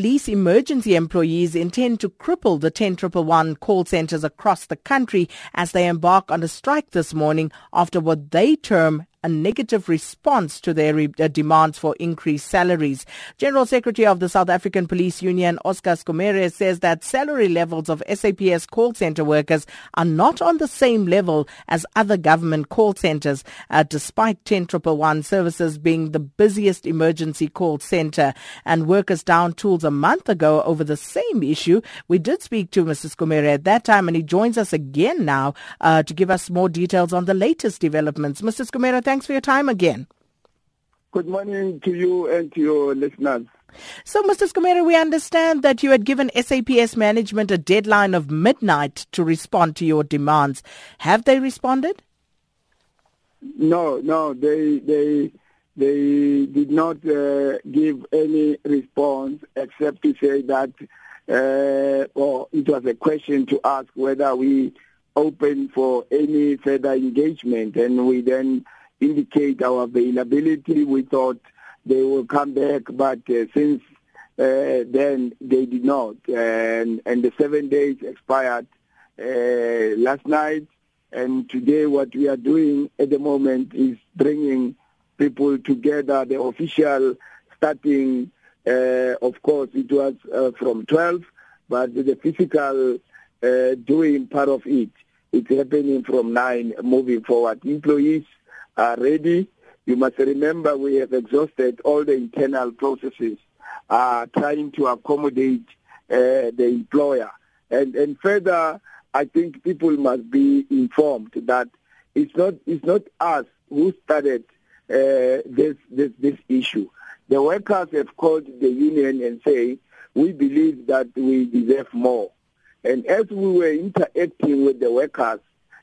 Police emergency employees intend to cripple the 10111 call centers across the country as they embark on a strike this morning after what they term a negative response to their re- uh, demands for increased salaries. General Secretary of the South African Police Union, Oscar Skommere, says that salary levels of SAPS call center workers are not on the same level as other government call centers, uh, despite 10111 services being the busiest emergency call center. And workers down tools a month ago over the same issue. We did speak to Mr. Skommere at that time, and he joins us again now uh, to give us more details on the latest developments. Mr. Skommere, Thanks for your time again. Good morning to you and to your listeners. So, Mr. Skommere, we understand that you had given SAPS management a deadline of midnight to respond to your demands. Have they responded? No, no, they they they did not uh, give any response except to say that, uh, or it was a question to ask whether we open for any further engagement, and we then indicate our availability. We thought they will come back, but uh, since uh, then they did not. And, and the seven days expired uh, last night. And today what we are doing at the moment is bringing people together, the official starting, uh, of course, it was uh, from 12, but the physical uh, doing part of it, it's happening from 9 moving forward. Employees are ready. You must remember we have exhausted all the internal processes uh, trying to accommodate uh, the employer. And, and further, I think people must be informed that it's not, it's not us who started uh, this, this, this issue. The workers have called the union and say, we believe that we deserve more. And as we were interacting with the workers,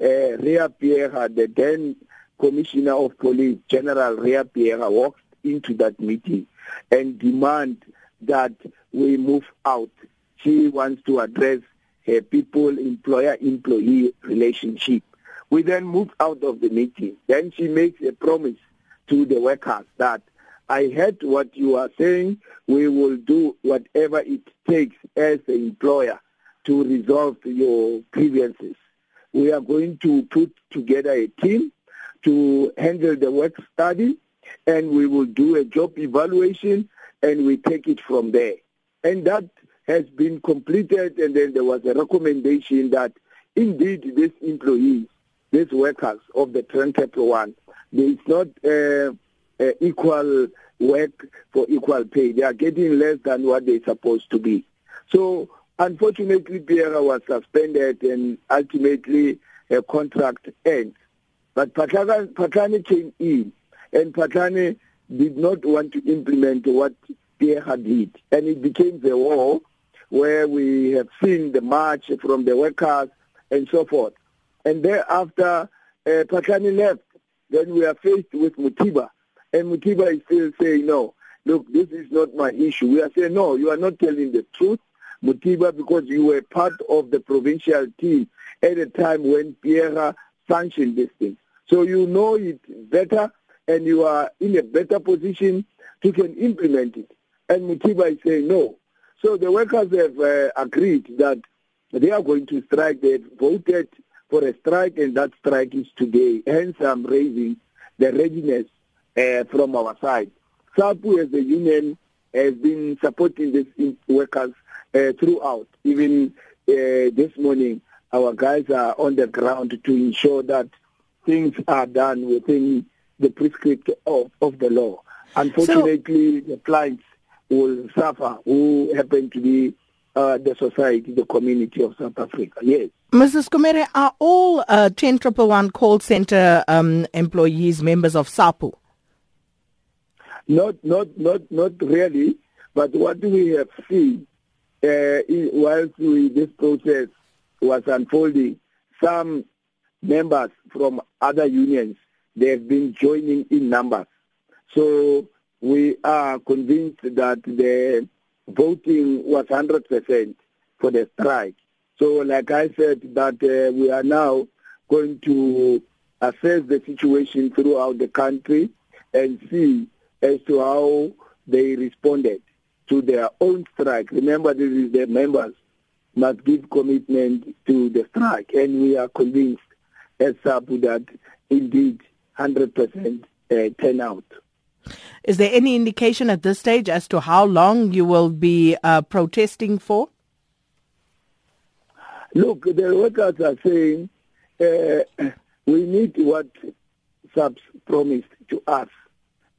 uh, Riah Phiyega, the then Commissioner of Police, General Riah Phiyega, walked into that meeting and demand that we move out. She wants to address her people employer-employee relationship. We then moved out of the meeting. Then she makes a promise to the workers that I heard what you are saying. We will do whatever it takes as an employer to resolve your grievances. We are going to put together a team to handle the work study and we will do a job evaluation and we take it from there. And that has been completed and then there was a recommendation that indeed these employees, these workers of the Trentepro one, there is not uh, uh, equal work for equal pay. They are getting less than what they're supposed to be. So unfortunately, Phiyega was suspended and ultimately a contract ends. But Phahlane came in, and Phahlane did not want to implement what Phiyega had did. And it became the war where we have seen the march from the workers and so forth. And thereafter, uh, Phahlane left. Then we are faced with Mothiba. And Mothiba is still saying, no, look, this is not my issue. We are saying, no, you are not telling the truth, Mothiba, because you were part of the provincial team at a time when Phiyega sanction this thing. So you know it better and you are in a better position to can implement it. And Mothiba is saying no. So the workers have uh, agreed that they are going to strike. They've voted for a strike and that strike is today. Hence I'm raising the readiness uh, from our side. SAPU as a union has been supporting these workers uh, throughout. Even uh, this morning, our guys are on the ground to ensure that things are done within the prescript of, of the law. Unfortunately, so, the clients will suffer who happen to be uh, the society, the community of South Africa. Yes. Mrs. Skommere, are all uh, 10111 call center um, employees members of SAPU? Not, not, not, not really. But what we have seen uh, whilst we, this process was unfolding, some members from other unions, they have been joining in numbers. So we are convinced that the voting was 100% for the strike. So like I said, that uh, we are now going to assess the situation throughout the country and see as to how they responded to their own strike. Remember, this is the members must give commitment to the strike, and we are convinced as SAPU that indeed 100% uh, turnout. Is there any indication at this stage as to how long you will be uh, protesting for? Look, the workers are saying uh, we need what SAPS promised to us.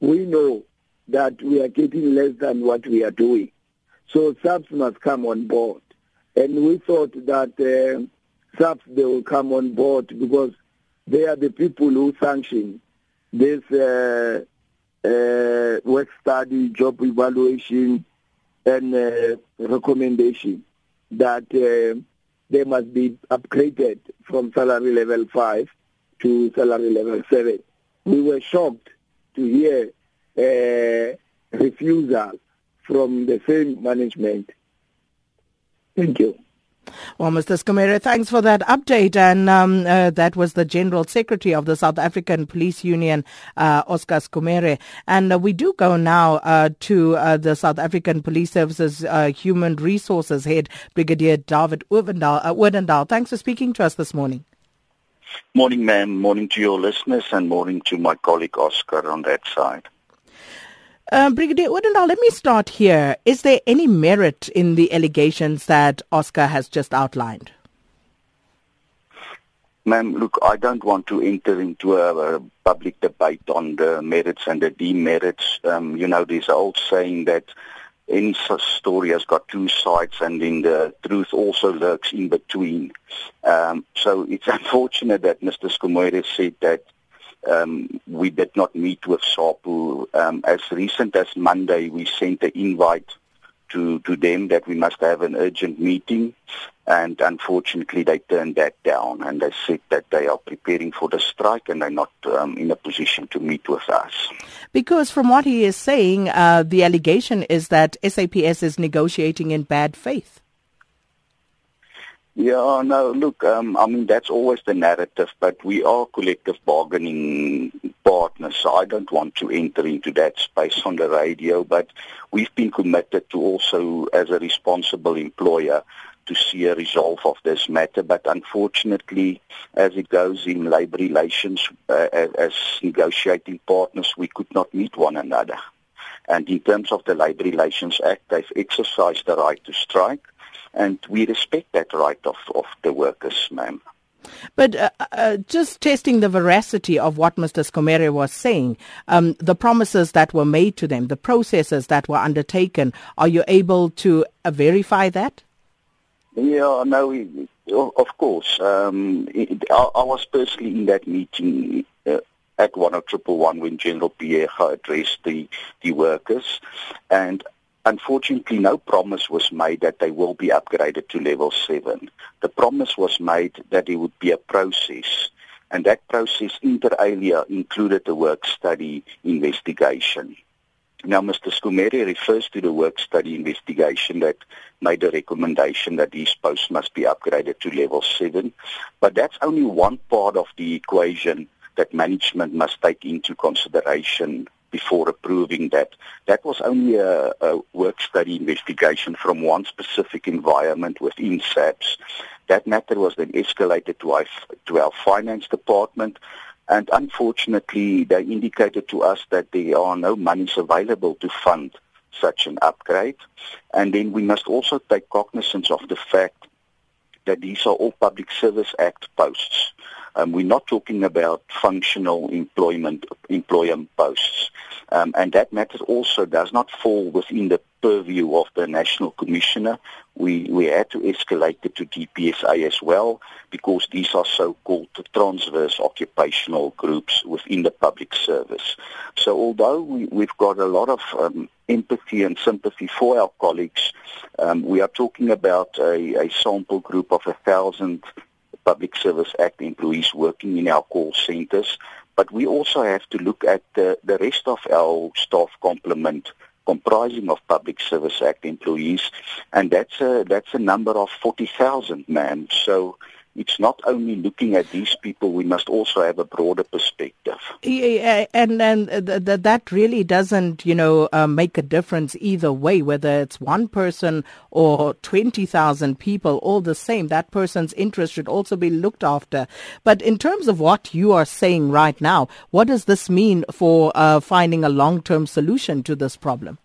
We know that we are getting less than what we are doing. So SAPS must come on board. And we thought that SAPS, they will come on board because they are the people who sanction this uh, uh, work study, job evaluation, and uh, recommendation that uh, they must be upgraded from salary level 5 to salary level 7. We were shocked to hear uh, refusal from the same management. Thank you. Well, Mr. Skommere, thanks for that update. And um, uh, that was the General Secretary of the South African Police Union, uh, Oscar Skommere. And uh, we do go now uh, to uh, the South African Police Services uh, Human Resources Head, Brigadier David Odendaal. Thanks for speaking to us this morning. Morning, ma'am. Morning to your listeners and morning to my colleague Oscar on that side. Uh, Brigadier Odendaal, let me start here. Is there any merit in the allegations that Oscar has just outlined? Ma'am, look, I don't want to enter into a, a public debate on the merits and the demerits. Um, you know, there's an old saying that any story has got two sides and then the truth also lurks in between. Um, so it's unfortunate that Mr. Skommere said that um, we did not meet with SAPU. Um, as recent as Monday, we sent an invite to, to them that we must have an urgent meeting. And unfortunately, they turned that down and they said that they are preparing for the strike and they're not um, in a position to meet with us. Because from what he is saying, uh, the allegation is that SAPS is negotiating in bad faith. Yeah, no, look, um, I mean, that's always the narrative, but we are collective bargaining partners, so I don't want to enter into that space on the radio, but we've been committed to also, as a responsible employer, to see a resolve of this matter, but unfortunately, as it goes in labor relations, uh, as negotiating partners, we could not meet one another. And in terms of the Labor Relations Act, they've exercised the right to strike and we respect that right of, of the workers, ma'am. But uh, uh, just testing the veracity of what Mr. Skommere was saying, um, the promises that were made to them, the processes that were undertaken, are you able to uh, verify that? Yeah, no, of course. Um, it, I, I, was personally in that meeting uh, at 10111 when General Phiyega addressed the, the workers, and Unfortunately, no promise was made that they will be upgraded to level 7. The promise was made that there would be a process, and that process inter alia included a work study investigation. Now, Mr. Scumere refers to the work study investigation that made a recommendation that these posts must be upgraded to level 7, but that's only one part of the equation that management must take into consideration before approving that. That was only a, a work study investigation from one specific environment within SAPS. That matter was then escalated to our, to our finance department. And unfortunately, they indicated to us that there are no monies available to fund such an upgrade. And then we must also take cognizance of the fact that these are all Public Service Act posts. Um, we're not talking about functional employment employment posts. Um, and that matter also does not fall within the purview of the National Commissioner. We, we had to escalate it to DPSA as well because these are so-called transverse occupational groups within the public service. So although we, we've got a lot of um, empathy and sympathy for our colleagues, um, we are talking about a, a sample group of a thousand Public Service Act employees working in our call centers, but we also have to look at the, the rest of our staff complement comprising of Public Service Act employees, and that's a, that's a number of 40,000, man. So it's not only looking at these people, we must also have a broader perspective. Yeah, and and th- th- that really doesn't, you know, uh, make a difference either way, whether it's one person or 20,000 people, all the same. That person's interest should also be looked after. But in terms of what you are saying right now, what does this mean for uh, finding a long-term solution to this problem?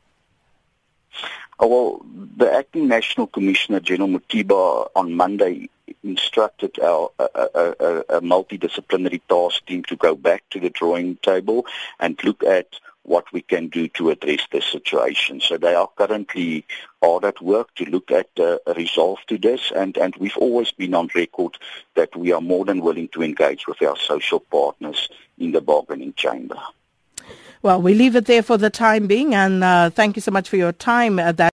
Oh, well, the acting National Commissioner, General Mothiba, on Monday instructed our a, a, a, multidisciplinary task team to go back to the drawing table and look at what we can do to address this situation. So they are currently hard at work to look at uh, a resolve to this, and, and we've always been on record that we are more than willing to engage with our social partners in the bargaining chamber. Well, we leave it there for the time being, and uh, thank you so much for your time. Uh, that